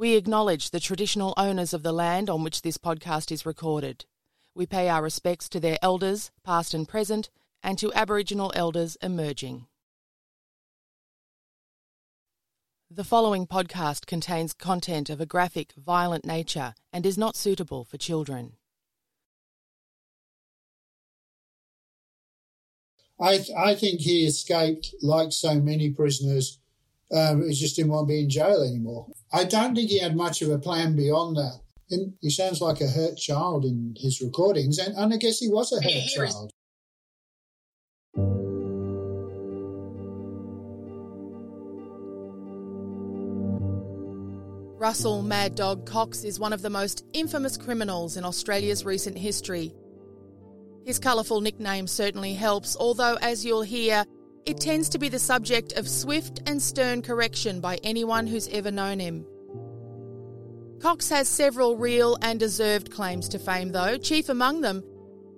We acknowledge the traditional owners of the land on which this podcast is recorded. We pay our respects to their elders, past and present, and to Aboriginal elders emerging. The following podcast contains content of a graphic, violent nature and is not suitable for children. I, I think he escaped like so many prisoners. Um, he just didn't want to be in jail anymore. I don't think he had much of a plan beyond that. And he sounds like a hurt child in his recordings, and, and I guess he was a hurt child. Russell Mad Dog Cox is one of the most infamous criminals in Australia's recent history. His colourful nickname certainly helps, although, as you'll hear, it tends to be the subject of swift and stern correction by anyone who's ever known him. Cox has several real and deserved claims to fame, though. Chief among them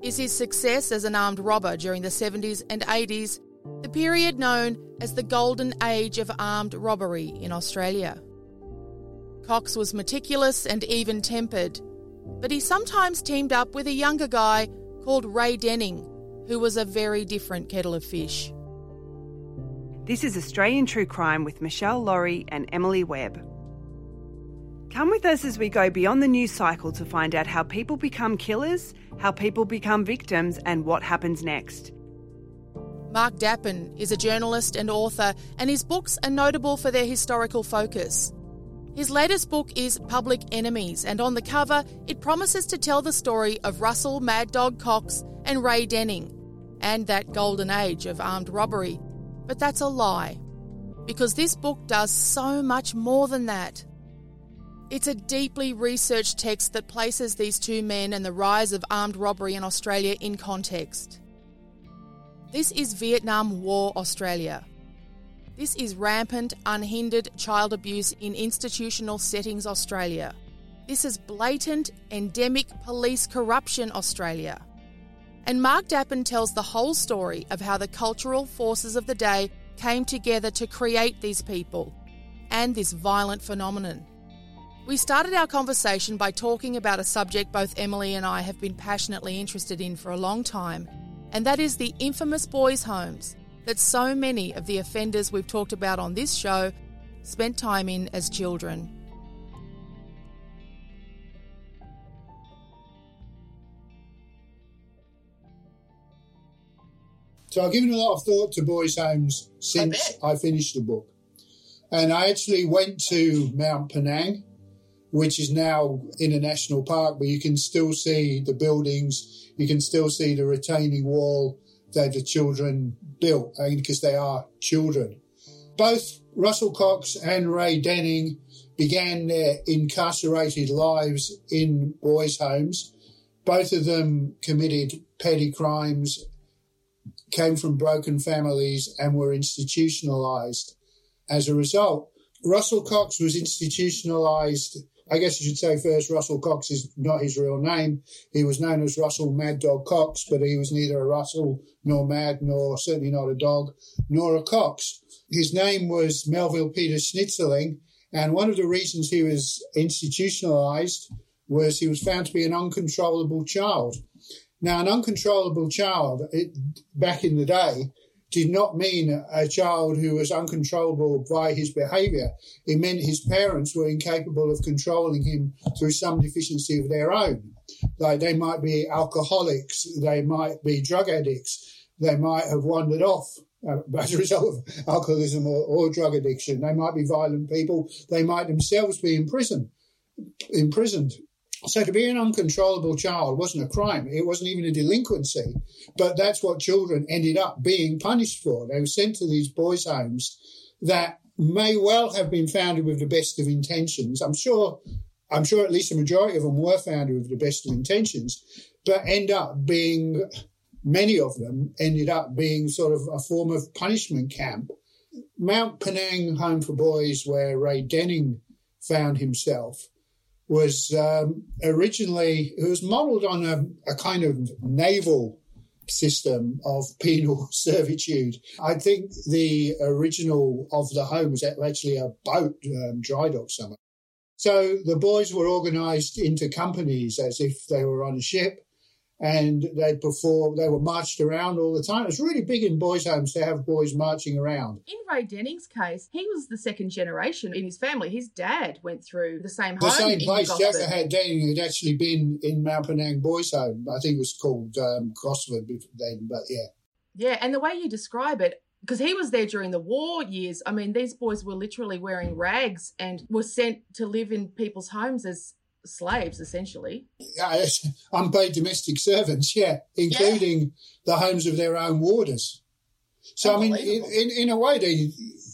is his success as an armed robber during the 70s and 80s, the period known as the Golden Age of Armed Robbery in Australia. Cox was meticulous and even tempered, but he sometimes teamed up with a younger guy called Ray Denning, who was a very different kettle of fish. This is Australian True Crime with Meshel Laurie and Emily Webb. Come with us as we go beyond the news cycle to find out how people become killers, how people become victims, and what happens next. Mark Dapin is a journalist and author, and his books are notable for their historical focus. His latest book is Public Enemies, and on the cover, it promises to tell the story of Russell Mad Dog Cox and Ray Denning, and that golden age of armed robbery. But that's a lie. because this book does so much more than that. It's a deeply researched text that places these two men and the rise of armed robbery in Australia in context. This is Vietnam War Australia. This is rampant, unhindered child abuse in institutional settings Australia. This is blatant, endemic police corruption Australia. And Mark Dapin tells the whole story of how the cultural forces of the day came together to create these people and this violent phenomenon. We started our conversation by talking about a subject both Emily and I have been passionately interested in for a long time and that is the infamous boys' homes that so many of the offenders we've talked about on this show spent time in as children. So I've given a lot of thought to boys' homes since I, I finished the book. And I actually went to Mount Penang, which is now in a national park, but you can still see the buildings you can still see the retaining wall that the children built because they are children. Both Russell Cox and Ray Denning began their incarcerated lives in boys' homes. Both of them committed petty crimes, came from broken families, and were institutionalized. As a result, Russell Cox was institutionalized I guess you should say first, Russell Cox is not his real name. He was known as Russell Mad Dog Cox, but he was neither a Russell nor Mad, nor certainly not a dog, nor a Cox. His name was Melville Peter Schnitzerling, and one of the reasons he was institutionalized was he was found to be an uncontrollable child. Now, an uncontrollable child, it, back in the day, did not mean a child who was uncontrollable by his behavior. It meant his parents were incapable of controlling him through some deficiency of their own. Like they might be alcoholics, they might be drug addicts, they might have wandered off uh, as a result of alcoholism or, or drug addiction. They might be violent people. They might themselves be in prison, imprisoned. So to be an uncontrollable child wasn't a crime. It wasn't even a delinquency. But that's what children ended up being punished for. They were sent to these boys' homes that may well have been founded with the best of intentions. I'm sure, I'm sure at least a majority of them were founded with the best of intentions, but end up being, many of them ended up being sort of a form of punishment camp. Mount Penang Home for Boys, where Ray Denning found himself, was um, originally it was modelled on a, a, kind of naval system of penal servitude. I think the original of the home was actually a boat um, dry dock somewhere. So the boys were organised into companies as if they were on a ship and they'd perform, they were marched around all the time. It was really big in boys' homes to have boys marching around. In Ray Denning's case, he was the second generation in his family. His dad went through the same the same place. Jack had Denning had actually been in Mount Penang Boys' Home. I think it was called um, Gosford then, but yeah. Yeah, and the way you describe it, because he was there during the war years. I mean, these boys were literally wearing rags and were sent to live in people's homes as slaves, essentially. Yeah, unpaid domestic servants, yeah, including yeah. the homes of their own warders. So, I mean, in, in a way, they,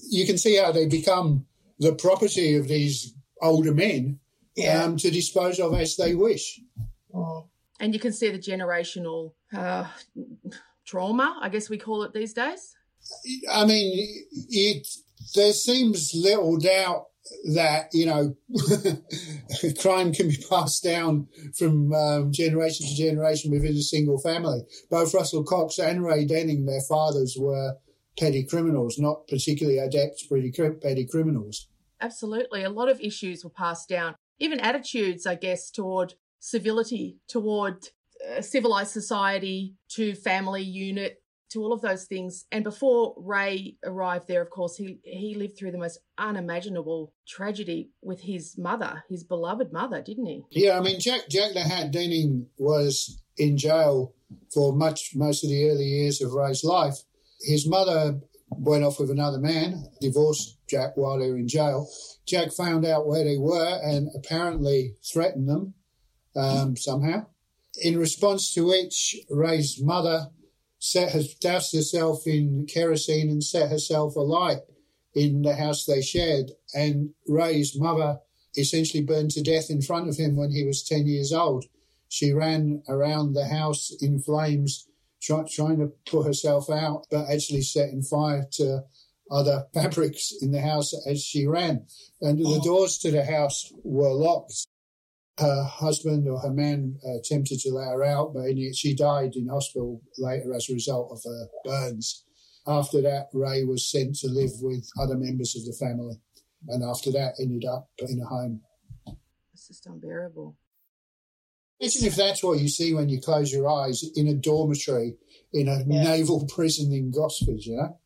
you can see how they become the property of these older men yeah. um, to dispose of as they wish. Oh. And you can see the generational uh, trauma, I guess we call it these days. I mean, it, there seems little doubt that you know crime can be passed down from um, generation to generation within a single family. Both Russell Cox and Ray Denning, their fathers were petty criminals, not particularly adept petty, petty criminals. Absolutely, a lot of issues were passed down. Even attitudes, I guess, toward civility, toward uh, civilized society, to family unit, to all of those things. And before Ray arrived there, of course, he, he lived through the most unimaginable tragedy with his mother, his beloved mother, didn't he? Yeah, I mean, Jack, Jack Lahat Denning was in jail for much, most of the early years of Ray's life. His mother went off with another man, divorced Jack while they were in jail. Jack found out where they were and apparently threatened them um, somehow. In response to which, Ray's mother set has doused herself in kerosene and set herself alight in the house they shared. And Ray's mother essentially burned to death in front of him when he was 10 years old. She ran around the house in flames, try, trying to put herself out, but actually setting fire to other fabrics in the house as she ran. And the oh. doors to the house were locked. Her husband or her man uh, attempted to let her out, but she died in hospital later as a result of her burns. After that, Ray was sent to live with other members of the family. And after that, ended up in a home. It's just unbearable. Imagine if that's what you see when you close your eyes in a dormitory in a Yeah. naval prison in Gosford, you know?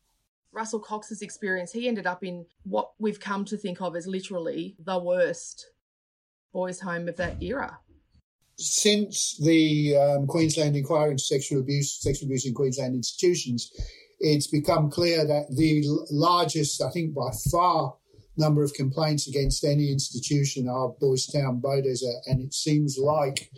Russell Cox's experience, he ended up in what we've come to think of as literally the worst boys' home of that era. Since the um, Queensland inquiry into sexual abuse, sexual abuse in Queensland institutions, it's become clear that the largest, I think by far, number of complaints against any institution are Boys Town Beaudesert, and it seems like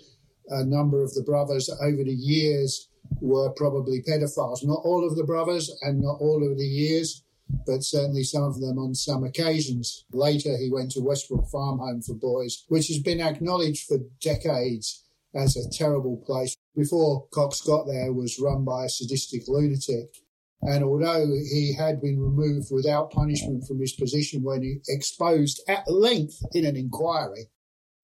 a number of the brothers over the years were probably pedophiles. Not all of the brothers and not all of the years, but certainly some of them on some occasions. Later, he went to Westbrook Farm Home for Boys, which has been acknowledged for decades as a terrible place. Before Cox got there, was run by a sadistic lunatic. And although he had been removed without punishment from his position when he exposed at length in an inquiry,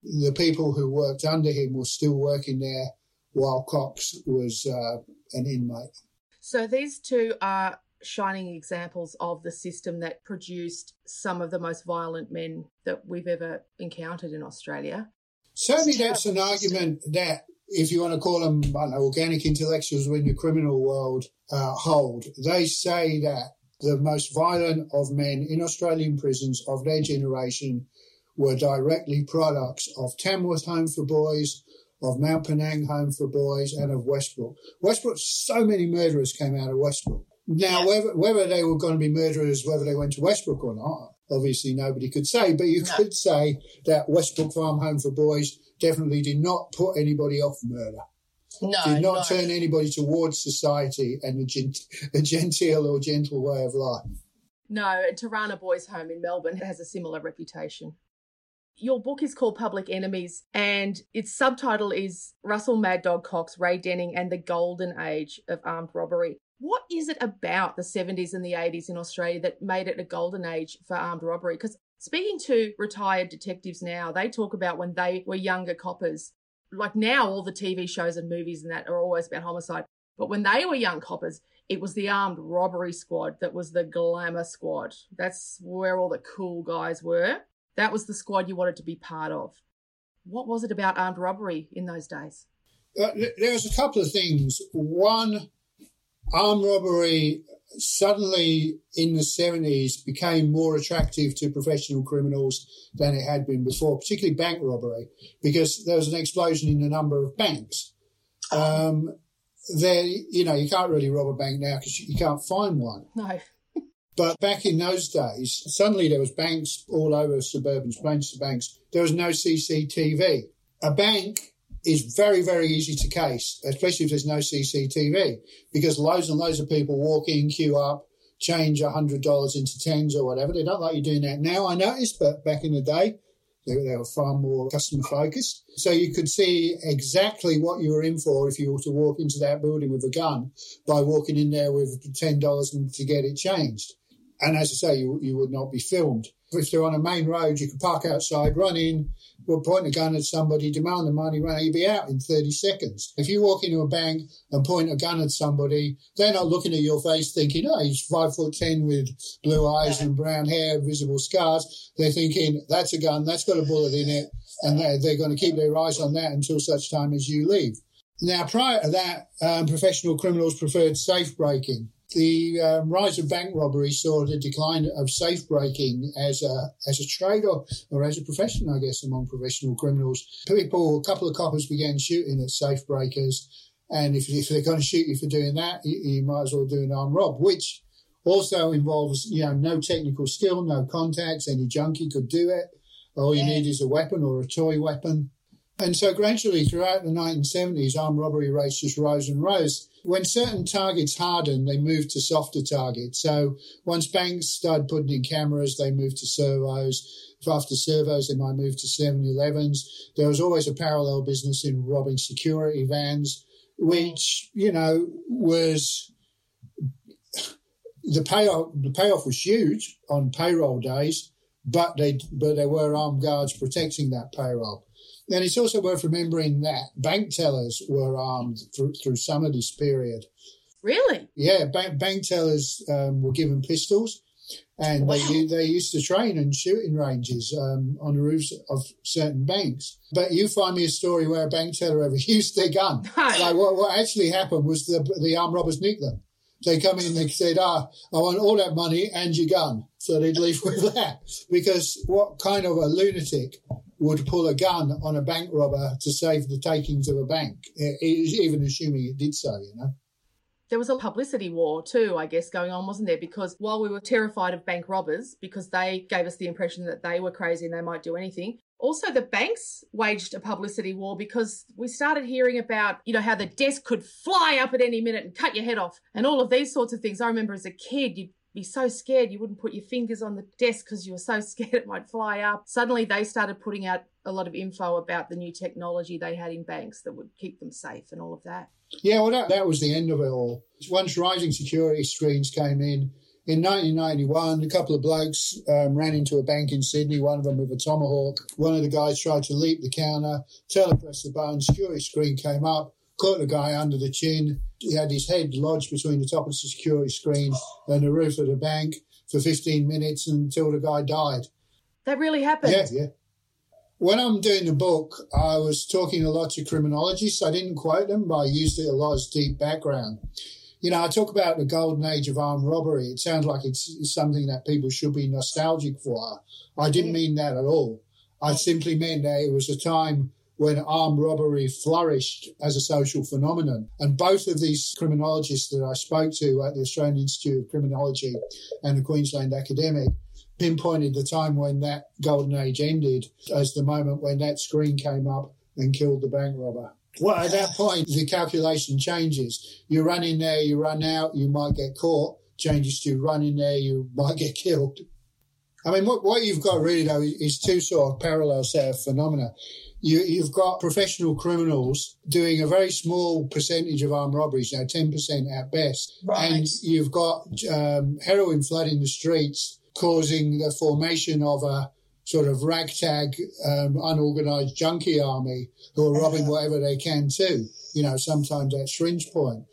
the people who worked under him were still working there while Cox was uh, an inmate. So these two are shining examples of the system that produced some of the most violent men that we've ever encountered in Australia. Certainly, that's an argument that, if you want to call them I know, organic intellectuals in the criminal world, uh, hold. They say that the most violent of men in Australian prisons of their generation were directly products of Tamworth Home for Boys, of Mount Penang Home for Boys, and of Westbrook. Westbrook, so many murderers came out of Westbrook. Now, whether, whether they were going to be murderers, whether they went to Westbrook or not, obviously nobody could say, but you could say that Westbrook Farm Home for Boys definitely did not put anybody off murder. No, did not turn anybody towards society and a, gent- a genteel or gentle way of life. No, and Turana Boys Home in Melbourne has a similar reputation. Your book is called Public Enemies, and its subtitle is Russell Mad Dog Cox, Ray Denning, and the Golden Age of Armed Robbery. What is it about the 70s and the 80s in Australia that made it a golden age for armed robbery? Because speaking to retired detectives now, they talk about when they were younger coppers. Like now, all the TV shows and movies and that are always about homicide. But when they were young coppers, it was the armed robbery squad that was the glamour squad. That's where all the cool guys were. That was the squad you wanted to be part of. What was it about armed robbery in those days? Uh, a couple of things. One, armed robbery suddenly in the 70s became more attractive to professional criminals than it had been before, particularly bank robbery, because there was an explosion in the number of banks. Um, there, you know, you can't really rob a bank now because you can't find one. No. But back in those days, suddenly there was banks all over suburban branches of banks. There was no CCTV. A bank is very, very easy to case, especially if there's no CCTV, because loads and loads of people walk in, queue up, change $100 into tens or whatever. They don't like you doing that now, I noticed, but back in the day, they, they were far more customer focused. So you could see exactly what you were in for if you were to walk into that building with a gun by walking in there with $10 and to get it changed. And as I say, you, you would not be filmed. If they're on a main road, you could park outside, run in, well, point a gun at somebody, demand the money, run, you'd be out in 30 seconds. If you walk into a bank and point a gun at somebody, they're not looking at your face thinking, oh, he's five foot ten with blue eyes and brown hair, visible scars. They're thinking, that's a gun, that's got a bullet in it, and they're, they're going to keep their eyes on that until such time as you leave. Now, prior to that, um, professional criminals preferred safe breaking. The um, rise of bank robbery saw the decline of safe breaking as a as a trade or, or as a profession, I guess, among professional criminals. People, a couple of coppers began shooting at safe breakers, and if, if they're going to shoot you for doing that, you, you might as well do an armed rob, which also involves you know no technical skill, no contacts. Any junkie could do it. All you need is a weapon or a toy weapon. And so gradually throughout the 1970s, armed robbery rates just rose and rose. When certain targets hardened, they moved to softer targets. So once banks started putting in cameras, they moved to servos. After servos, they might move to 7-Elevens. There was always a parallel business in robbing security vans, which, you know, was the payoff. The payoff was huge on payroll days, but they but there were armed guards protecting that payroll. And it's also worth remembering that bank tellers were armed through, through some of this period. Really? Yeah, bank, bank tellers um, were given pistols and wow. they, they used to train in shooting ranges um, on the roofs of certain banks. But you find me a story where a bank teller ever used their gun. like what, what actually happened was the, the armed robbers nicked them. They come in and they said, ah, I want all that money and your gun. So they'd leave with that. Because what kind of a lunatic would pull a gun on a bank robber to save the takings of a bank, even assuming it did so, you know? There was a publicity war too, I guess, going on, wasn't there? Because while we were terrified of bank robbers because they gave us the impression that they were crazy and they might do anything, also the banks waged a publicity war because we started hearing about, you know, how the desk could fly up at any minute and cut your head off and all of these sorts of things. I remember as a kid, you'd be so scared you wouldn't put your fingers on the desk because you were so scared it might fly up. Suddenly they started putting out a lot of info about the new technology they had in banks that would keep them safe and all of that. Yeah, well, that, that was the end of it all. Once rising security screens came in, in 1991, a couple of blokes um, ran into a bank in Sydney, one of them with a tomahawk. One of the guys tried to leap the counter, telepressed the button, security screen came up, caught the guy under the chin. He had his head lodged between the top of the security screen and the roof of the bank for 15 minutes until the guy died. That really happened? Yeah, yeah. When I'm doing the book, I was talking a lot to criminologists. I didn't quote them, but I used it a lot as deep background. You know, I talk about the golden age of armed robbery. It sounds like it's something that people should be nostalgic for. I didn't mean that at all. I simply meant that it was a time when armed robbery flourished as a social phenomenon. And both of these criminologists that I spoke to at the Australian Institute of Criminology and the Queensland Academic pinpointed the time when that golden age ended as the moment when that screen came up and killed the bank robber. Well, at that point, the calculation changes. You run in there, you run out, you might get caught. Changes to run in there, you might get killed. I mean, what, what you've got really, though, is two sort of parallel set of phenomena you, have got professional criminals doing a very small percentage of armed robberies, you know, 10% at best. Right. And you've got um, heroin flooding the streets, causing the formation of a sort of ragtag, um, unorganized junkie army who are robbing whatever they can too, you know, sometimes at syringe point.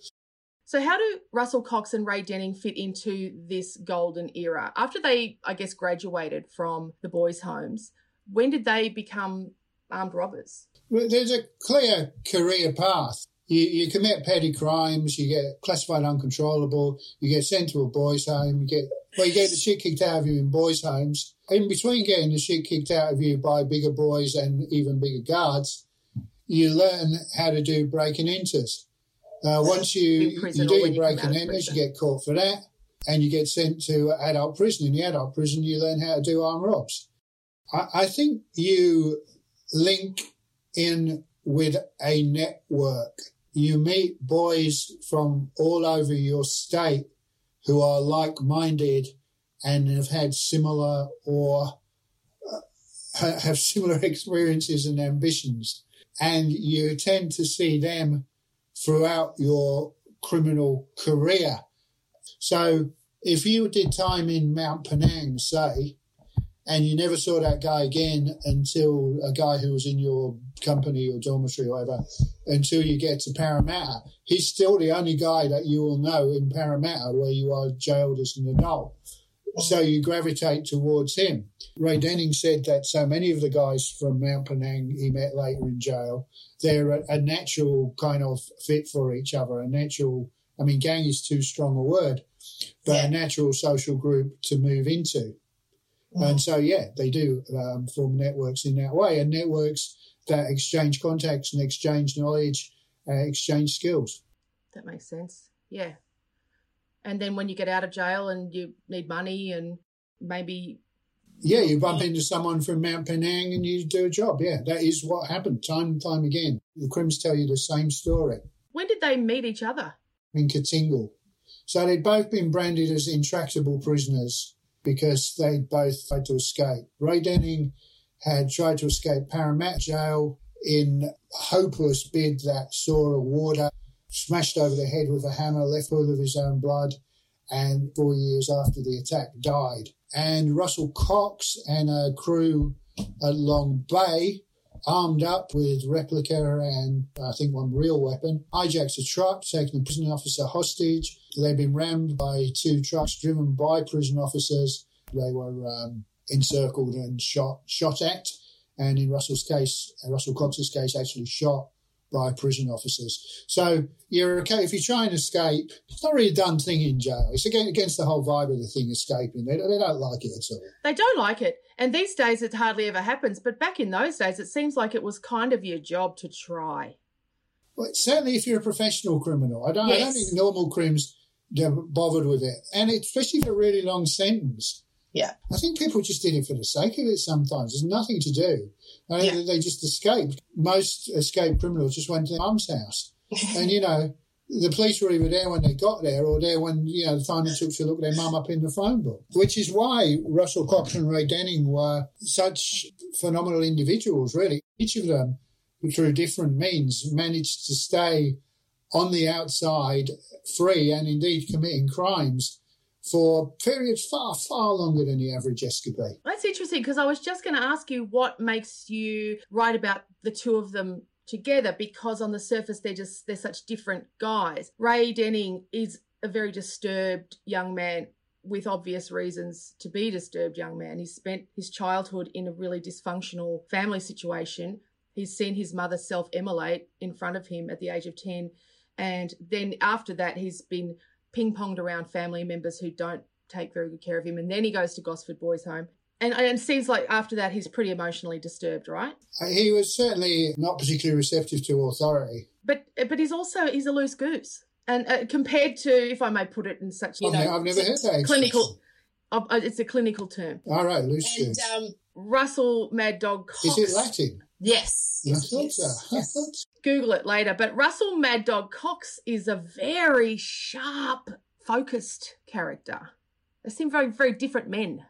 So, how do Russell Cox and Ray Denning fit into this golden era? After they, I guess, graduated from the boys' homes, when did they become armed robbers? There's a clear career path. You, you commit petty crimes, you get classified uncontrollable, you get sent to a boys' home, you get well, you get the shit kicked out of you in boys' homes. In between getting the shit kicked out of you by bigger boys and even bigger guards, you learn how to do breaking enters. Uh, once you, you do your breaking enters, you get caught for that, and you get sent to adult prison. In the adult prison, you learn how to do armed robs. I, I think you link in with a network. You meet boys from all over your state who are like minded and have had similar or uh, have similar experiences and ambitions. And you tend to see them throughout your criminal career. So if you did time in Mount Penang, say, and you never saw that guy again until a guy who was in your company or dormitory or whatever until you get to Parramatta. He's still the only guy that you will know in Parramatta where you are jailed as an adult. So you gravitate towards him. Ray Denning said that so many of the guys from Mount Penang he met later in jail, they're a, a natural kind of fit for each other, a natural, I mean, gang is too strong a word, but yeah. a natural social group to move into. And so, yeah, they do um, form networks in that way, and networks that exchange contacts and exchange knowledge, uh, exchange skills. That makes sense. Yeah. And then when you get out of jail and you need money and maybe Yeah, you bump into someone from Mount Penang and you do a job. Yeah, that is what happened time and time again. The Crims tell you the same story. When did they meet each other? In Katingal. So they'd both been branded as intractable prisoners because they'd both tried to escape. Ray Denning had tried to escape Parramatta jail in a hopeless bid that saw a warder smashed over the head with a hammer, left full of his own blood, and four years after the attack died. And Russell Cox and a crew at Long Bay, armed up with replica and I think one real weapon, hijacks a truck, taking a prison officer hostage. They've been rammed by two trucks driven by prison officers. They were um, encircled and shot shot at, and in Russell's case, Russell Cox's case, actually shot by prison officers. So you're okay if you try and escape. It's not really a done thing in jail. It's against the whole vibe of the thing escaping. They, they don't like it at all. They don't like it. And these days it hardly ever happens. But back in those days, it seems like it was kind of your job to try. Well, certainly if you're a professional criminal. I don't, yes. I don't think normal crims are bothered with it. And especially for a really long sentence. Yeah. I think people just did it for the sake of it sometimes. There's nothing to do. I mean, yeah. They just escaped. Most escaped criminals just went to their mum's house. and, you know, the police were either there when they got there or there when, you know, the time it took to look their mum up in the phone book. Which is why Russell Cox and Ray Denning were such phenomenal individuals, really. Each of them, through different means, managed to stay on the outside free and indeed committing crimes for periods far, far longer than the average escapade. That's interesting because I was just going to ask you what makes you write about the two of them together because on the surface they're just they're such different guys. Ray Denning is a very disturbed young man with obvious reasons to be disturbed young man. He spent his childhood in a really dysfunctional family situation. He's seen his mother self-immolate in front of him at the age of 10 and then after that he's been ping ponged around family members who don't take very good care of him. And then he goes to Gosford Boys Home. And, and it seems like after that, he's pretty emotionally disturbed, right? He was certainly not particularly receptive to authority. But but he's also he's a loose goose, and uh, compared to, if I may put it in such you I've, know, I've never heard that clinical. Uh, it's a clinical term. All right, loose and, goose. Um, Russell Mad Dog Cox. Is it Latin? Yes. I thought yes, so. Yes. Google it later. But Russell Mad Dog Cox is a very sharp focused character. They seem very, very different men.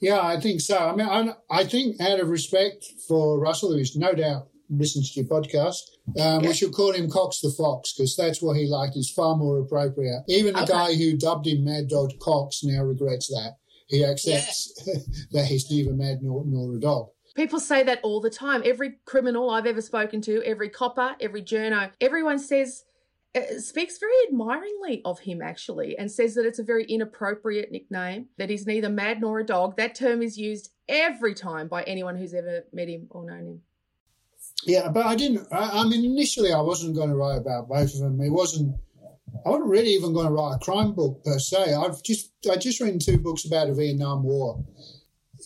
Yeah, I think so. I mean, I, I think out of respect for Russell, who's no doubt listens to your podcast, um, yeah. we should call him Cox the Fox because that's what he liked. It's far more appropriate. Even the okay. guy who dubbed him Mad Dog Cox now regrets that. He accepts yeah. that he's neither mad nor, nor a dog. People say that all the time. Every criminal I've ever spoken to, every copper, every journo, everyone says speaks very admiringly of him actually and says that it's a very inappropriate nickname, that he's neither mad nor a dog. That term is used every time by anyone who's ever met him or known him. Yeah, but I didn't. I, I mean, initially, I wasn't going to write about both of them. It wasn't. I wasn't really even going to write a crime book per se. I've just I just written two books about the Vietnam War.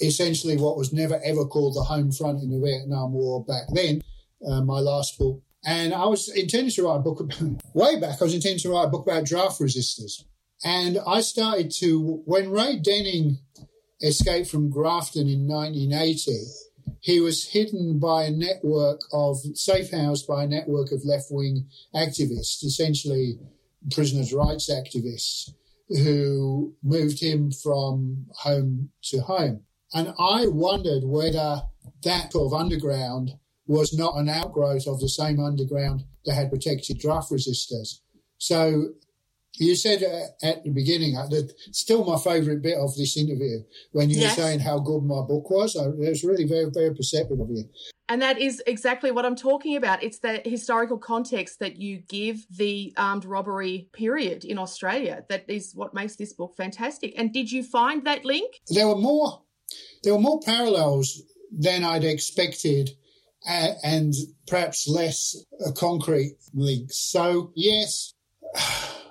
Essentially, what was never ever called the home front in the Vietnam War back then. Uh, my last book and I was intending to write a book about, way back. I was intending to write a book about draft resistors. And I started to, when Ray Denning escaped from Grafton in 1980, he was hidden by a network of, safe housed by a network of left wing activists, essentially prisoners' rights activists, who moved him from home to home. And I wondered whether that sort of underground was not an outgrowth of the same underground that had protected draft resistors. So you said uh, at the beginning uh, that still my favourite bit of this interview when you yes. were saying how good my book was. I, it was really very, very perceptive of you. And that is exactly what I'm talking about. It's the historical context that you give the armed robbery period in Australia. That is what makes this book fantastic. And did you find that link? There were more. There were more parallels than I'd expected and perhaps less concrete links. So, yes,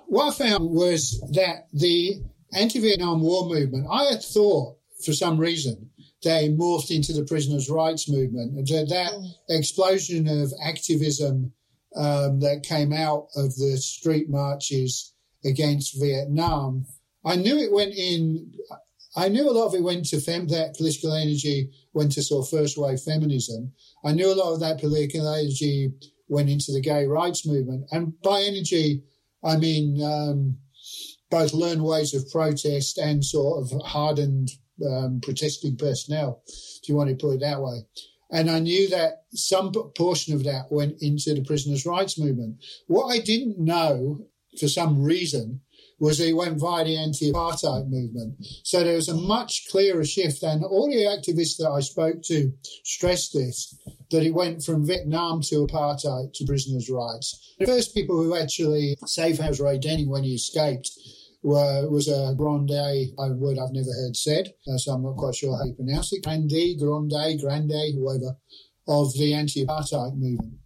what I found was that the anti Vietnam War movement, I had thought for some reason they morphed into the prisoners' rights movement. That, that mm. explosion of activism um, that came out of the street marches against Vietnam, I knew it went in I knew a lot of it went to fem, that political energy went to sort of first wave feminism. I knew a lot of that political energy went into the gay rights movement. And by energy, I mean um, both learned ways of protest and sort of hardened um, protesting personnel, if you want to put it that way. And I knew that some portion of that went into the prisoners' rights movement. What I didn't know, for some reason, was he went via the anti-apartheid movement. So there was a much clearer shift, and all the activists that I spoke to stressed this, that he went from Vietnam to apartheid to prisoners' rights. The first people who actually safe house Ray Denning when he escaped were, was a Grande, a word I've never heard said, uh, so I'm not quite sure how you pronounce it, Grande, Grande, Grande, whoever, of the anti-apartheid movement.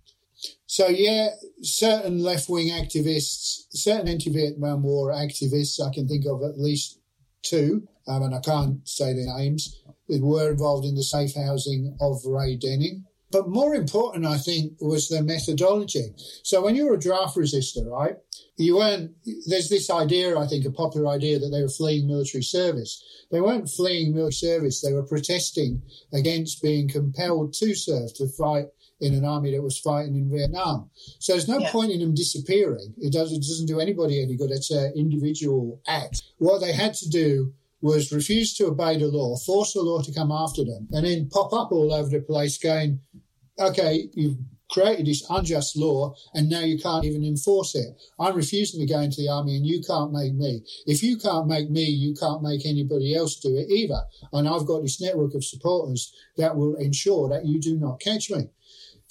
So yeah, certain left-wing activists, certain anti-Vietnam War activists, I can think of at least two, um, and I can't say their names, that were involved in the safe housing of Ray Denning. But more important, I think, was the methodology. So when you're a draft resistor, right, you weren't, there's this idea, I think, a popular idea that they were fleeing military service. They weren't fleeing military service. They were protesting against being compelled to serve, to fight in an army that was fighting in Vietnam. So there's no yeah. point in them disappearing. It doesn't, it doesn't do anybody any good. It's an individual act. What they had to do was refuse to obey the law, force the law to come after them, and then pop up all over the place going, okay, you've created this unjust law and now you can't even enforce it. I'm refusing to go into the army and you can't make me. If you can't make me, you can't make anybody else do it either. And I've got this network of supporters that will ensure that you do not catch me.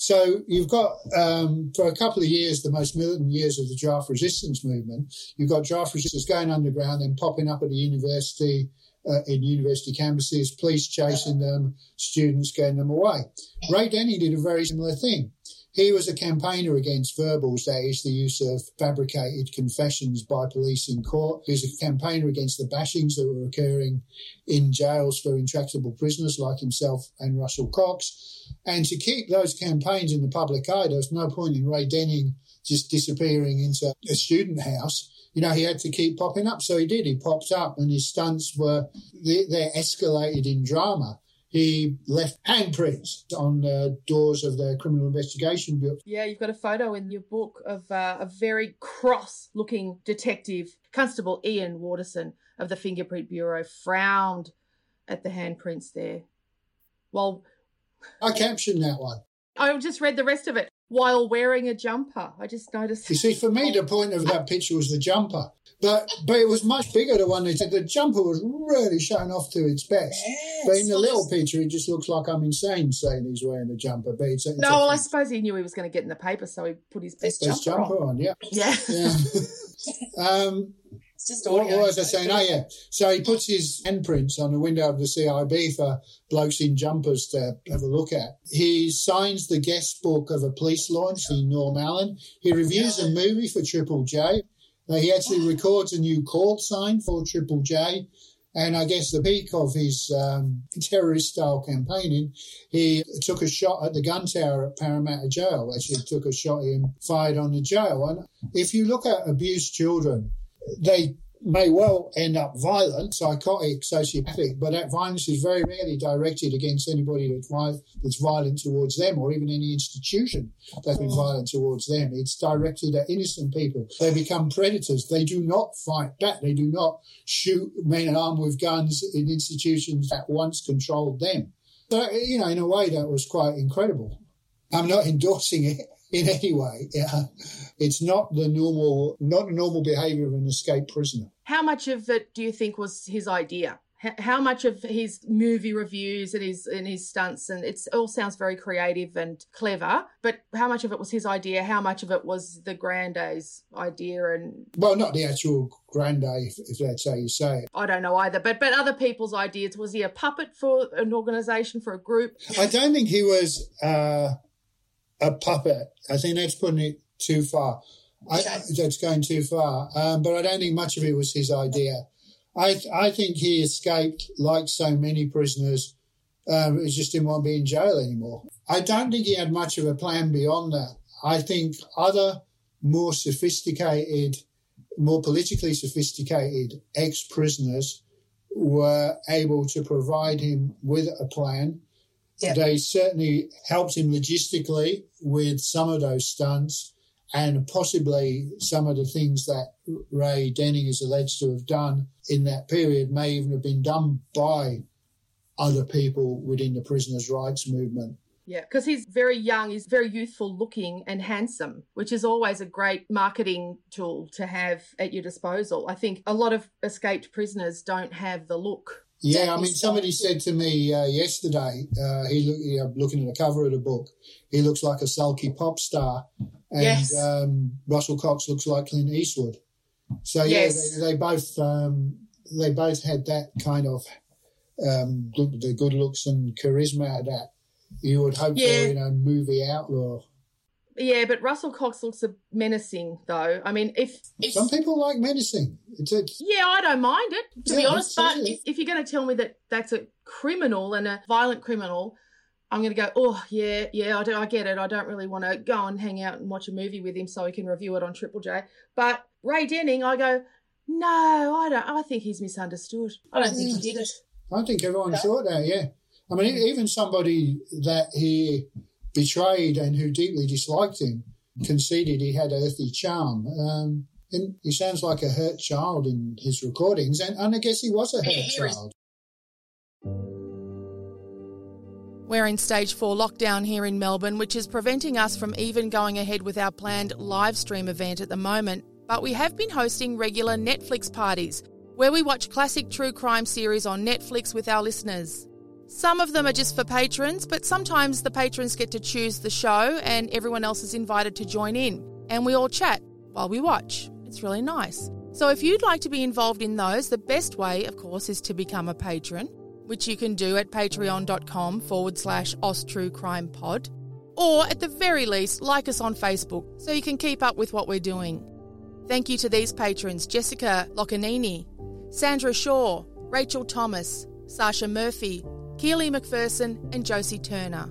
So you've got, um, for a couple of years, the most militant years of the draft resistance movement, you've got draft resistors going underground, then popping up at the university, uh, in university campuses, police chasing them, students getting them away. Ray Denning did a very similar thing. He was a campaigner against verbals, that is, the use of fabricated confessions by police in court. He was a campaigner against the bashings that were occurring in jails for intractable prisoners like himself and Russell Cox. And to keep those campaigns in the public eye, there was no point in Ray Denning just disappearing into a student house you know, he had to keep popping up. So he did. He popped up and his stunts were, they, escalated in drama he left handprints on the doors of the criminal investigation bureau. Yeah, you've got a photo in your book of uh, a very cross looking detective, Constable Ian Waterson of the Fingerprint Bureau, frowned at the handprints there. Well, I captioned that one. I just read the rest of it while wearing a jumper. I just noticed. You see, for me, the point of that picture was the jumper. But but it was much bigger, the one that the jumper was really showing off to its best. Yes, but in the little picture, it just looks like I'm insane saying he's wearing a jumper. But it's, it's no, well, I suppose he knew he was going to get in the paper, so he put his best, best jumper, jumper on. on. Yeah. Yeah. yeah. um, it's just audio. What was I saying? Oh, yeah. So he puts his handprints on the window of the CIB for blokes in jumpers to have a look at. He signs the guest book of a police launch in Norm Allen. He reviews a movie for Triple J. Uh, he actually records a new call sign for Triple J. And I guess the peak of his um, terrorist style campaigning, he took a shot at the gun tower at Parramatta Jail. Actually, took a shot him, fired on the jail. And if you look at abused children, they may well end up violent, psychotic, sociopathic, but that violence is very rarely directed against anybody that's, violent towards them or even any institution that's been violent towards them. It's directed at innocent people. They become predators. They do not fight back. They do not shoot men armed with guns in institutions that once controlled them. So, you know, in a way, that was quite incredible. I'm not endorsing it in any way. It's not the normal, not normal behaviour of an escaped prisoner. How much of it do you think was his idea? How much of his movie reviews and his and his stunts and it all sounds very creative and clever, but how much of it was his idea? How much of it was the Grande's idea? And well, not the actual Grande, if, if that's how you say it. I don't know either, but but other people's ideas. Was he a puppet for an organisation for a group? I don't think he was uh, a puppet. I think that's putting it too far. I, that's going too far. Um, but I don't think much of it was his idea. I, I think he escaped like so many prisoners. Um, he just didn't want to be in jail anymore. I don't think he had much of a plan beyond that. I think other more sophisticated, more politically sophisticated ex-prisoners were able to provide him with a plan. Yep. They certainly helped him logistically with some of those stunts and possibly some of the things that Ray Denning is alleged to have done in that period may even have been done by other people within the prisoners' rights movement. Yeah, because he's very young, he's very youthful looking and handsome, which is always a great marketing tool to have at your disposal. I think a lot of escaped prisoners don't have the look. Yeah, I mean, somebody said to me uh, yesterday, uh, he look, you know, looking at the cover of the book, he looks like a sulky pop star, and Yes. um, Russell Cox looks like Clint Eastwood. So yeah, Yes. they, they both um, they both had that kind of um, good, the good looks and charisma that you would hope Yeah. for in a movie outlaw. Yeah, but Russell Cox looks a menacing though. I mean, if, if Some people like menacing. It's, it's yeah, I don't mind it to be honest. But if, if you're going to tell me that that's a criminal and a violent criminal, I'm going to go. Oh yeah, yeah, I do. I get it. I don't really want to go and hang out and watch a movie with him so he can review it on Triple J. But Ray Denning, I go. No, I don't. I think he's misunderstood. I don't think he mm. did it. I think everyone thought that, yeah. I mean, even somebody that he betrayed and who deeply disliked him conceded he had earthly charm. Um, and he sounds like a hurt child in his recordings, and, and I guess he was a hurt child. We're in stage four lockdown here in Melbourne, which is preventing us from even going ahead with our planned live stream event at the moment. But we have been hosting regular Netflix parties where we watch classic true crime series on Netflix with our listeners. Some of them are just for patrons, but sometimes the patrons get to choose the show and everyone else is invited to join in. And we all chat while we watch. It's really nice. So if you'd like to be involved in those, the best way, of course, is to become a patron which you can do at patreon.com forward slash Pod, or at the very least, like us on Facebook so you can keep up with what we're doing. Thank you to these patrons Jessica Loccanini, Sandra Shaw, Rachel Thomas, Sasha Murphy, Keely McPherson, and Josie Turner.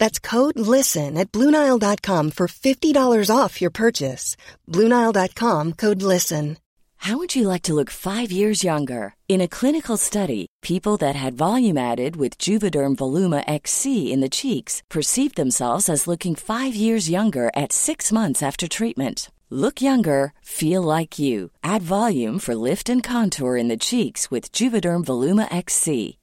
That's code LISTEN at Bluenile.com for $50 off your purchase. Bluenile.com code LISTEN. How would you like to look five years younger? In a clinical study, people that had volume added with Juvederm Voluma XC in the cheeks perceived themselves as looking five years younger at six months after treatment. Look younger, feel like you. Add volume for lift and contour in the cheeks with Juvederm Voluma XC.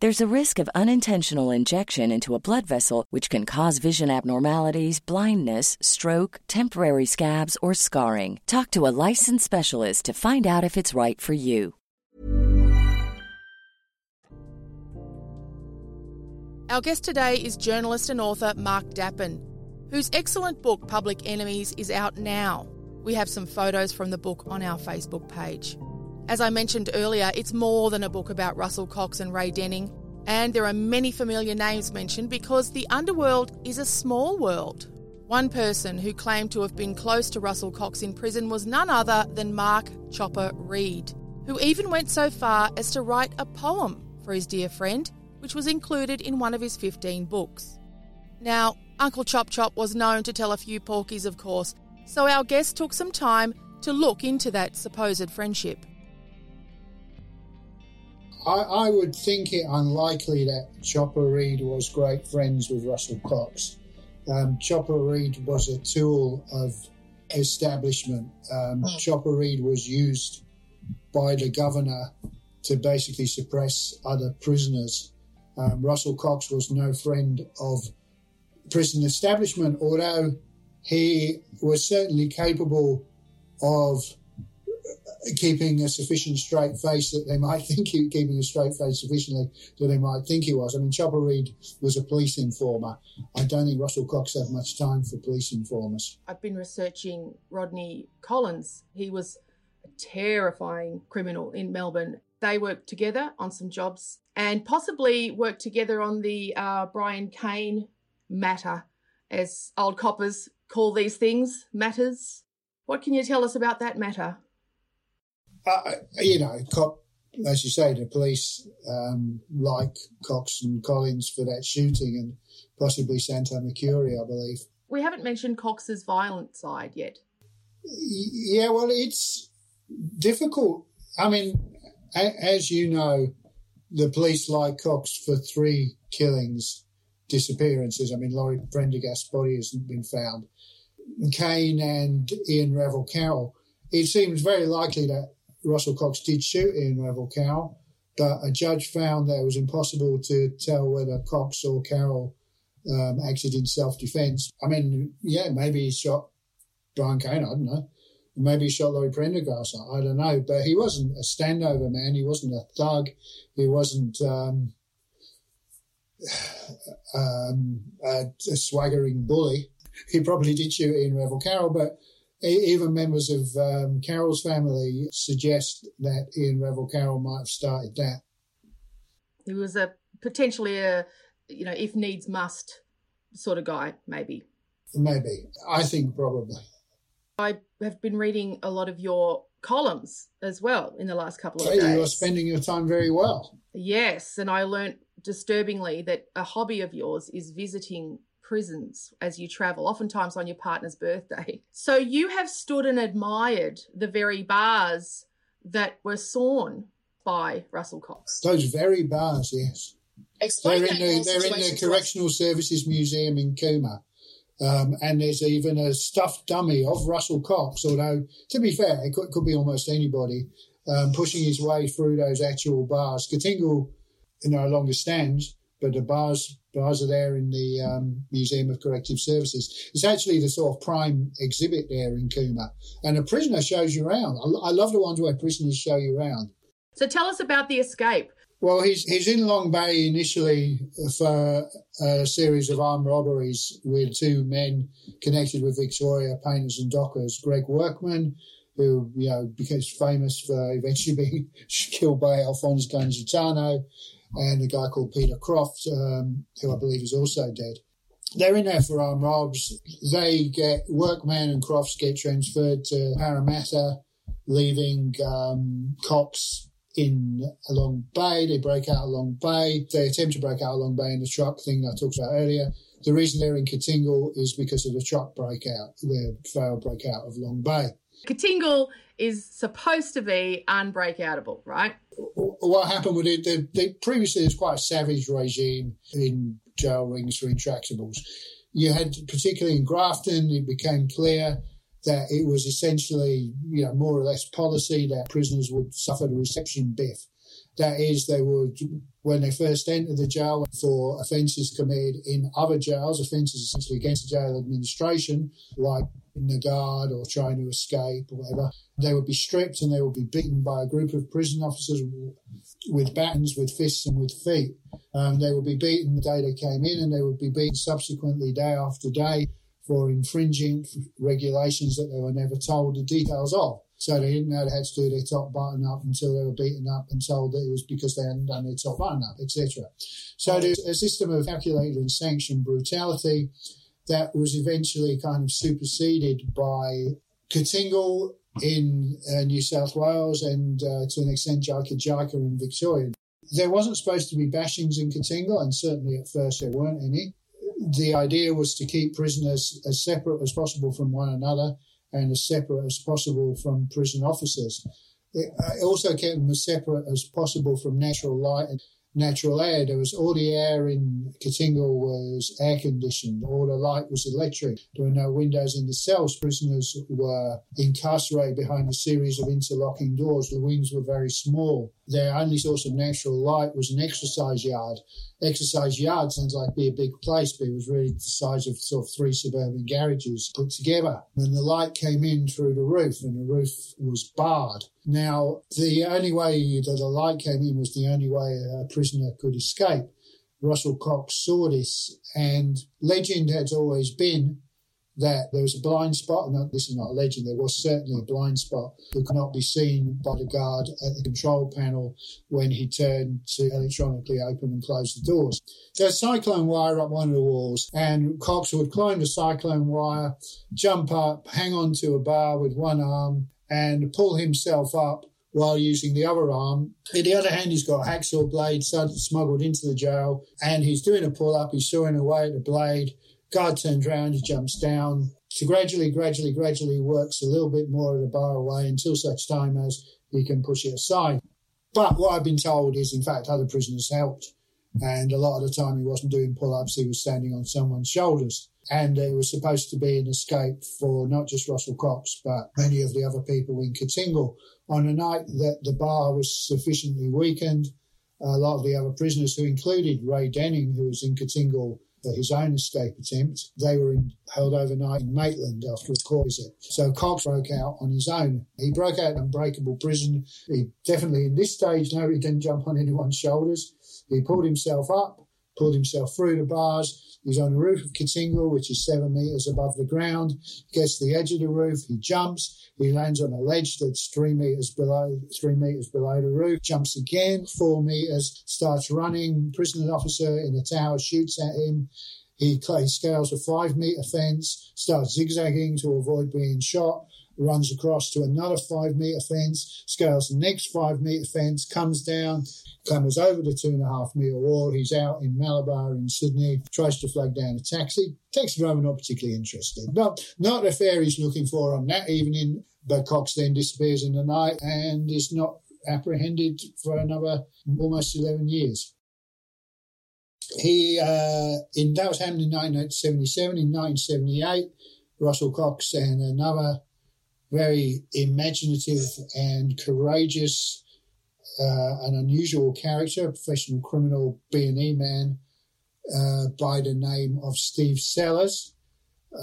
There's a risk of unintentional injection into a blood vessel, which can cause vision abnormalities, blindness, stroke, temporary scabs, or scarring. Talk to a licensed specialist to find out if it's right for you. Our guest today is journalist and author Mark Dapin, whose excellent book Public Enemies is out now. We have some photos from the book on our Facebook page. As I mentioned earlier, it's more than a book about Russell Cox and Ray Denning, and there are many familiar names mentioned because the underworld is a small world. One person who claimed to have been close to Russell Cox in prison was none other than Mark Chopper Read, who even went so far as to write a poem for his dear friend, which was included in one of his 15 books. Now, Uncle Chop Chop was known to tell a few porkies, of course, so our guest took some time to look into that supposed friendship. I, I would think it unlikely that Chopper Read was great friends with Russell Cox. Um, Chopper Read was a tool of establishment. Um, Hmm. Chopper Read was used by the governor to basically suppress other prisoners. Um, Russell Cox was no friend of prison establishment, although he was certainly capable of keeping a sufficient straight face that they might think he keeping a straight face sufficiently that they might think he was. I mean, Chopper Read was a police informer. I don't think Russell Cox had much time for police informers. I've been researching Rodney Collins. He was a terrifying criminal in Melbourne. They worked together on some jobs and possibly worked together on the uh, Brian Kane matter, as old coppers call these things matters. What can you tell us about that matter? Uh, you know, cop, as you say, the police um, like Cox and Collins for that shooting and possibly Santa Mercury, I believe. We haven't mentioned Cox's violent side yet. Yeah, well, it's difficult. I mean, a- as you know, the police like Cox for three killings, disappearances. I mean, Laurie Prendergast's body hasn't been found. Kane and Ian Revel Carroll. It seems very likely that Russell Cox did shoot Ian Revel Carroll, but a judge found that it was impossible to tell whether Cox or Carroll um, acted in self-defense. I mean, yeah, maybe he shot Brian Kane, I don't know. Maybe he shot Laurie Prendergast, I don't know. But he wasn't a standover man. He wasn't a thug. He wasn't um, um, a, a swaggering bully. He probably did shoot Ian Revel Carroll, but even members of um, Carroll's family suggest that Ian Revel Carroll might have started that. He was a potentially a, you know, if needs must sort of guy, maybe. Maybe. I think probably. I have been reading a lot of your columns as well in the last couple of So days. you're spending your time very well. Yes, and I learnt disturbingly that a hobby of yours is visiting prisons as you travel, oftentimes on your partner's birthday. So you have stood and admired the very bars that were sawn by Russell Cox. Those very bars, yes. Explain they're in the they're in the to us. Correctional Services Museum in Cooma. Um, and there's even a stuffed dummy of Russell Cox, although to be fair, it could, could be almost anybody, um, pushing his way through those actual bars. Katingal no longer stands, but the bars bars are there in the um, Museum of Corrective Services. It's actually the sort of prime exhibit there in Cooma. And a prisoner shows you around. I, I love the ones where prisoners show you around. So tell us about the escape. Well, he's he's in Long Bay initially for a series of armed robberies with two men connected with Victoria painters and dockers. Greg Workman, who you know became famous for eventually being killed by Alphonse Gangitano, and a guy called Peter Croft, um, who I believe is also dead. They're in there for armed robs. They get Workman and Crofts get transferred to Parramatta, leaving um, Cox in long bay. They break out long bay. They attempt to break out long bay in the truck thing I talked about earlier. The reason they're in Katingal is because of the truck breakout, the failed breakout of Long Bay. Katingal is supposed to be unbreakoutable, right? What happened with it, the, the, previously there's quite a savage regime in jail rings for intractables. You had, particularly in Grafton, it became clear that it was essentially, you know, more or less policy that prisoners would suffer the reception biff. That is, they would, when they first entered the jail for offences committed in other jails, offences essentially against the jail administration, like in the guard or trying to escape or whatever, they would be stripped and they would be beaten by a group of prison officers with batons, with fists, and with feet. Um, they would be beaten the day they came in, and they would be beaten subsequently day after day for infringing regulations that they were never told the details of. So they didn't know they had to do their top button up until they were beaten up and told that it was because they hadn't done their top button up, etc. So there's a system of calculated and sanctioned brutality that was eventually kind of superseded by Katingal in uh, New South Wales and uh, to an extent Jika Jika in Victoria. There wasn't supposed to be bashings in Katingal, and certainly at first there weren't any. The idea was to keep prisoners as separate as possible from one another and as separate as possible from prison officers. Uh, it also kept them as separate as possible from natural light and natural air. There was all the air in Katingal was air conditioned. All the light was electric. There were no windows in the cells. Prisoners were incarcerated behind a series of interlocking doors. The wings were very small. Their only source of natural light was an exercise yard. Exercise yard sounds like be a big place, but it was really the size of sort of three suburban garages put together. And the light came in through the roof, and the roof was barred. Now, the only way that the light came in was the only way a prisoner could escape. Russell Cox saw this, and legend has always been that there was a blind spot, and this is not a legend, there was certainly a blind spot that could not be seen by the guard at the control panel when he turned to electronically open and close the doors. There's cyclone wire up one of the walls, and Cox would climb the cyclone wire, jump up, hang on to a bar with one arm, and pull himself up while using the other arm. In the other hand, he's got a hacksaw blade smuggled into the jail, and he's doing a pull up. He's sawing away at the blade Guard turns around, he jumps down. So gradually, gradually, gradually works a little bit more of the bar away until such time as he can push it aside. But what I've been told is, in fact, other prisoners helped. And a lot of the time he wasn't doing pull ups, he was standing on someone's shoulders. And it was supposed to be an escape for not just Russell Cox, but many of the other people in Katingal. On a night that the bar was sufficiently weakened, a lot of the other prisoners, who included Ray Denning, who was in Katingal for his own escape attempt. They were in, held overnight in Maitland after a court visit. So Cox broke out on his own. He broke out in unbreakable prison. He definitely, in this stage, no, he didn't jump on anyone's shoulders. He pulled himself up, pulled himself through the bars, He's on the roof of Katingal, which is seven meters above the ground. Gets to the edge of the roof. He jumps. He lands on a ledge that's three meters below, three meters below the roof. Jumps again, four meters. Starts running. Prisoner officer in the tower shoots at him. He scales a five meter fence. Starts zigzagging to avoid being shot runs across to another five metre fence, scales the next five metre fence, comes down, comes over the two and a half metre wall. He's out in Malabar in Sydney, tries to flag down a taxi. Taxi driver not particularly interested. Not, not the fare he's looking for on that evening, but Cox then disappears in the night and is not apprehended for another almost 11 years. He, uh, in, that was happened in 1977. In 1978, Russell Cox and another very imaginative and courageous, uh, an unusual character, a professional criminal B&E man uh, by the name of Steve Sellers.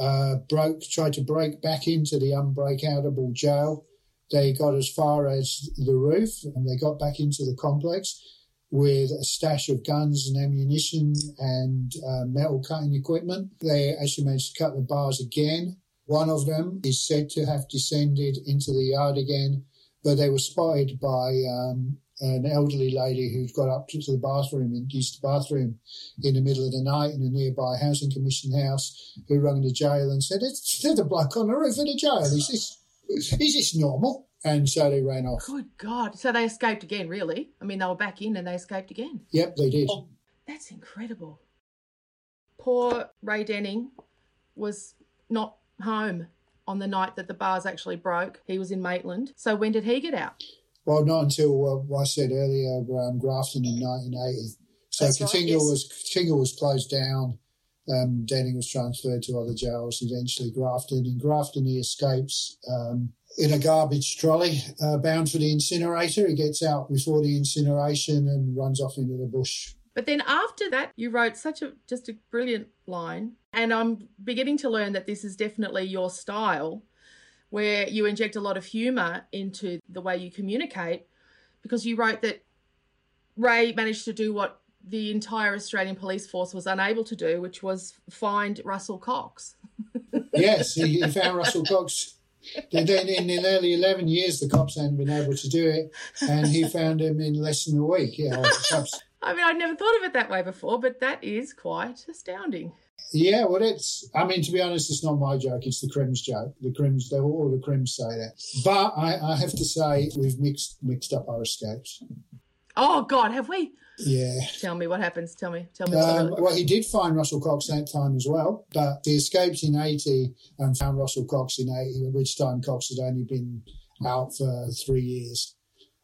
Uh, broke, tried to break back into the unbreakoutable jail. They got as far as the roof and they got back into the complex with a stash of guns and ammunition and uh, metal cutting equipment. They actually managed to cut the bars again one of them is said to have descended into the yard again, but they were spotted by um, an elderly lady who'd got up to the bathroom and used the bathroom in the middle of the night in a nearby housing commission house, who rang the jail and said, "There's a bloke on the roof of the jail. Is this is this normal?" And so they ran off. Good God! So they escaped again, really? I mean, they were back in and they escaped again. Yep, they did. Oh, that's incredible. Poor Ray Denning was not home on the night that the bars actually broke. He was in Maitland. So when did he get out? Well, not until uh, I said earlier, um, Grafton in 1980. So That's right, yes. was Katingal was closed down. Um, Denning was transferred to other jails. Eventually, Grafton. In Grafton, he escapes um, in a garbage trolley, uh, bound for the incinerator. He gets out before the incineration and runs off into the bush but then after that, you wrote such a just a brilliant line. And I'm beginning to learn that this is definitely your style, where you inject a lot of humor into the way you communicate, because you wrote that Ray managed to do what the entire Australian police force was unable to do, which was find Russell Cox. yes, he, he found Russell Cox. Then in the early 11 years, the cops hadn't been able to do it, and he found him in less than a week. Yeah. I mean, I'd never thought of it that way before, but that is quite astounding. Yeah, well, it's. I mean, to be honest, it's not my joke. It's the Crims joke. The Crims, they all the Crims say that. But I, I have to say, we've mixed mixed up our escapes. Oh God, have we? Yeah. Tell me what happens. Tell me. Tell me. Um, well, he did find Russell Cox that time as well, but he escaped in 80 and found Russell Cox in 80, at which time Cox had only been out for three years.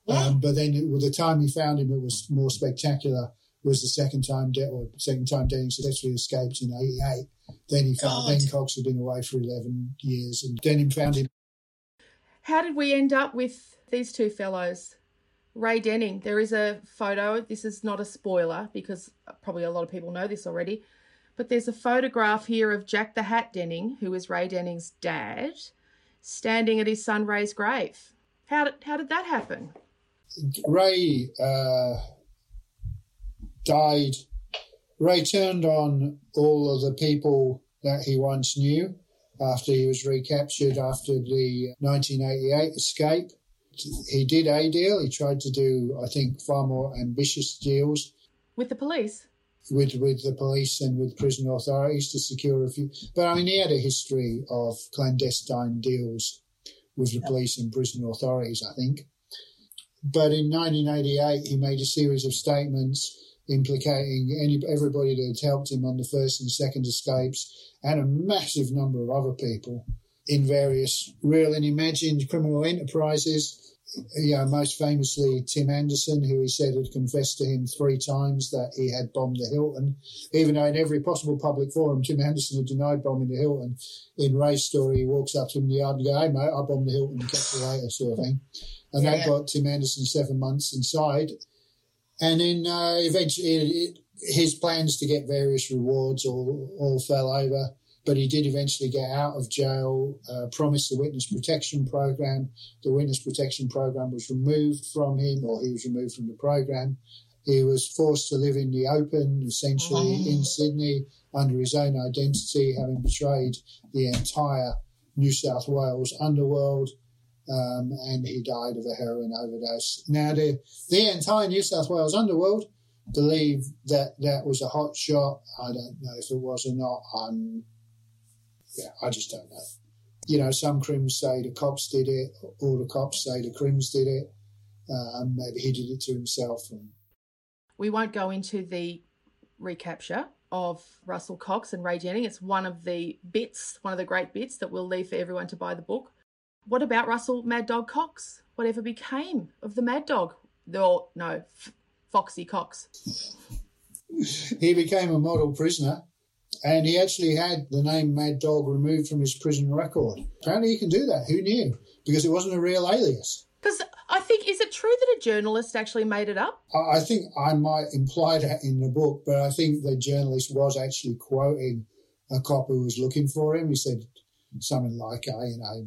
Um, but then it, well, the time he found him, it was more spectacular. Was the second time, de- or second time Denning successfully escaped in '88. Then he found, then Cox had been away for 11 years, and Denning found him. How did we end up with these two fellows? Ray Denning. There is a photo. This is not a spoiler because probably a lot of people know this already. But there's a photograph here of Jack the Hat Denning, who is Ray Denning's dad, standing at his son Ray's grave. How did, how did that happen? Ray uh, died. Ray turned on all of the people that he once knew after he was recaptured after the 1988 escape. He did a deal. He tried to do, I think, far more ambitious deals With the police? with with the police and with prison authorities to secure a few. But I mean, he had a history of clandestine deals with the police and prison authorities. I think. But in 1988, he made a series of statements implicating any everybody that had helped him on the first and second escapes, and a massive number of other people in various real and imagined criminal enterprises. You know, most famously Tim Anderson, who he said had confessed to him three times that he had bombed the Hilton, even though in every possible public forum Tim Anderson had denied bombing the Hilton. In Ray's story, he walks up to him in the yard and goes, "Hey mate, I bombed the Hilton, and catch you later," sort of thing. And that got Tim Anderson seven months inside. And then uh, eventually, it, his plans to get various rewards all all fell over. But he did eventually get out of jail. Uh, promised the witness protection program. The witness protection program was removed from him, or he was removed from the program. He was forced to live in the open, essentially in Sydney, under his own identity, having betrayed the entire New South Wales underworld um, and he died of a heroin overdose. Now, the, the entire New South Wales underworld believe that that was a hot shot. I don't know if it was or not. I'm, yeah, I just don't know. You know, some crims say the cops did it, or the cops say the crims did it. Um, maybe he did it to himself. And We won't go into the recapture of Russell Cox and Ray Jennings. It's one of the bits, one of the great bits that we'll leave for everyone to buy the book. What about Russell Mad Dog Cox? Whatever became of the Mad Dog? Or, no, F- Foxy Cox. he became a model prisoner and he actually had the name Mad Dog removed from his prison record. Apparently, he can do that. Who knew? Because it wasn't a real alias. Because I think, is it true that a journalist actually made it up? I I think I might imply that in the book, but I think the journalist was actually quoting a cop who was looking for him. He said something like, uh, you know,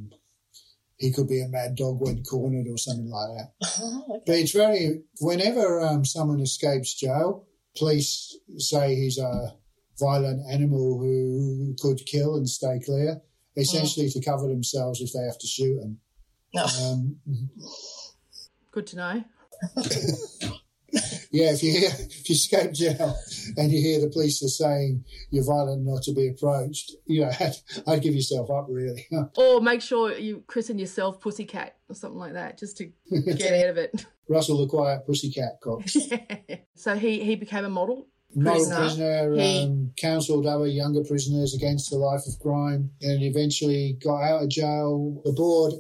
he could be a mad dog when cornered or something like that. But it's very, whenever um, someone escapes jail, police say he's a violent animal who could kill and stay clear, essentially to cover themselves if they have to shoot him. Um, Good to know. yeah, if you hear, if you escape jail and you hear the police are saying you're violent not to be approached, you know, I'd, I'd give yourself up really. Or make sure you christen yourself Pussycat or something like that, just to get ahead of it. Russell the Quiet Pussycat Cox. So he, he became a model Model prisoner. prisoner, He- um, counselled other younger prisoners against the life of crime and eventually got out of jail. The board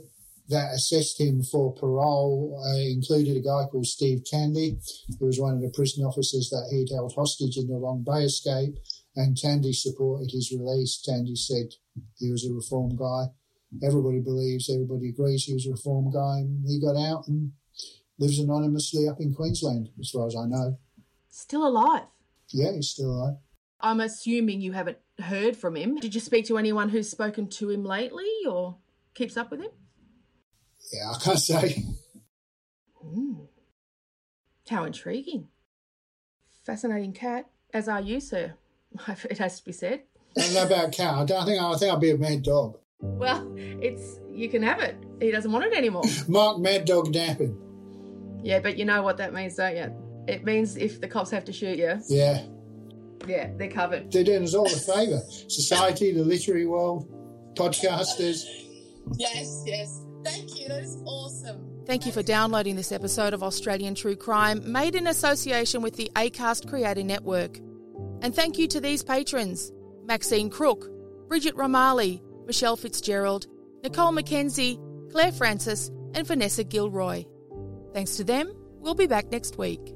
that assessed him for parole uh, included a guy called Steve Tandy, who was one of the prison officers that he'd held hostage in the Long Bay escape. And Tandy supported his release. Tandy said he was a reform guy. Everybody believes, everybody agrees he was a reform guy. And he got out and lives anonymously up in Queensland, as far as I know. Still alive. Yeah, he's still alive. I'm assuming you haven't heard from him. Did you speak to anyone who's spoken to him lately or keeps up with him? Yeah, I can't say. Mm. How intriguing. fascinating cat, as are you, sir. It has to be said. I don't know about cat. I don't think. I think I'll be a mad dog. Well, it's you can have it. He doesn't want it anymore. Mark Mad Dog napping. yeah, but you know what that means, don't you? It means if the cops have to shoot you, Yeah, yeah, they're covered. they're doing us all a favour. Society, the literary world, podcasters. Yes, yes. Thank you. That is awesome. Thank you for downloading this episode of Australian True Crime, made in association with the ACAST Creator Network. And thank you to these patrons Maxine Crook, Bridget Romali, Michelle Fitzgerald, Nicole McKenzie, Claire Francis, and Vanessa Gilroy. Thanks to them, we'll be back next week.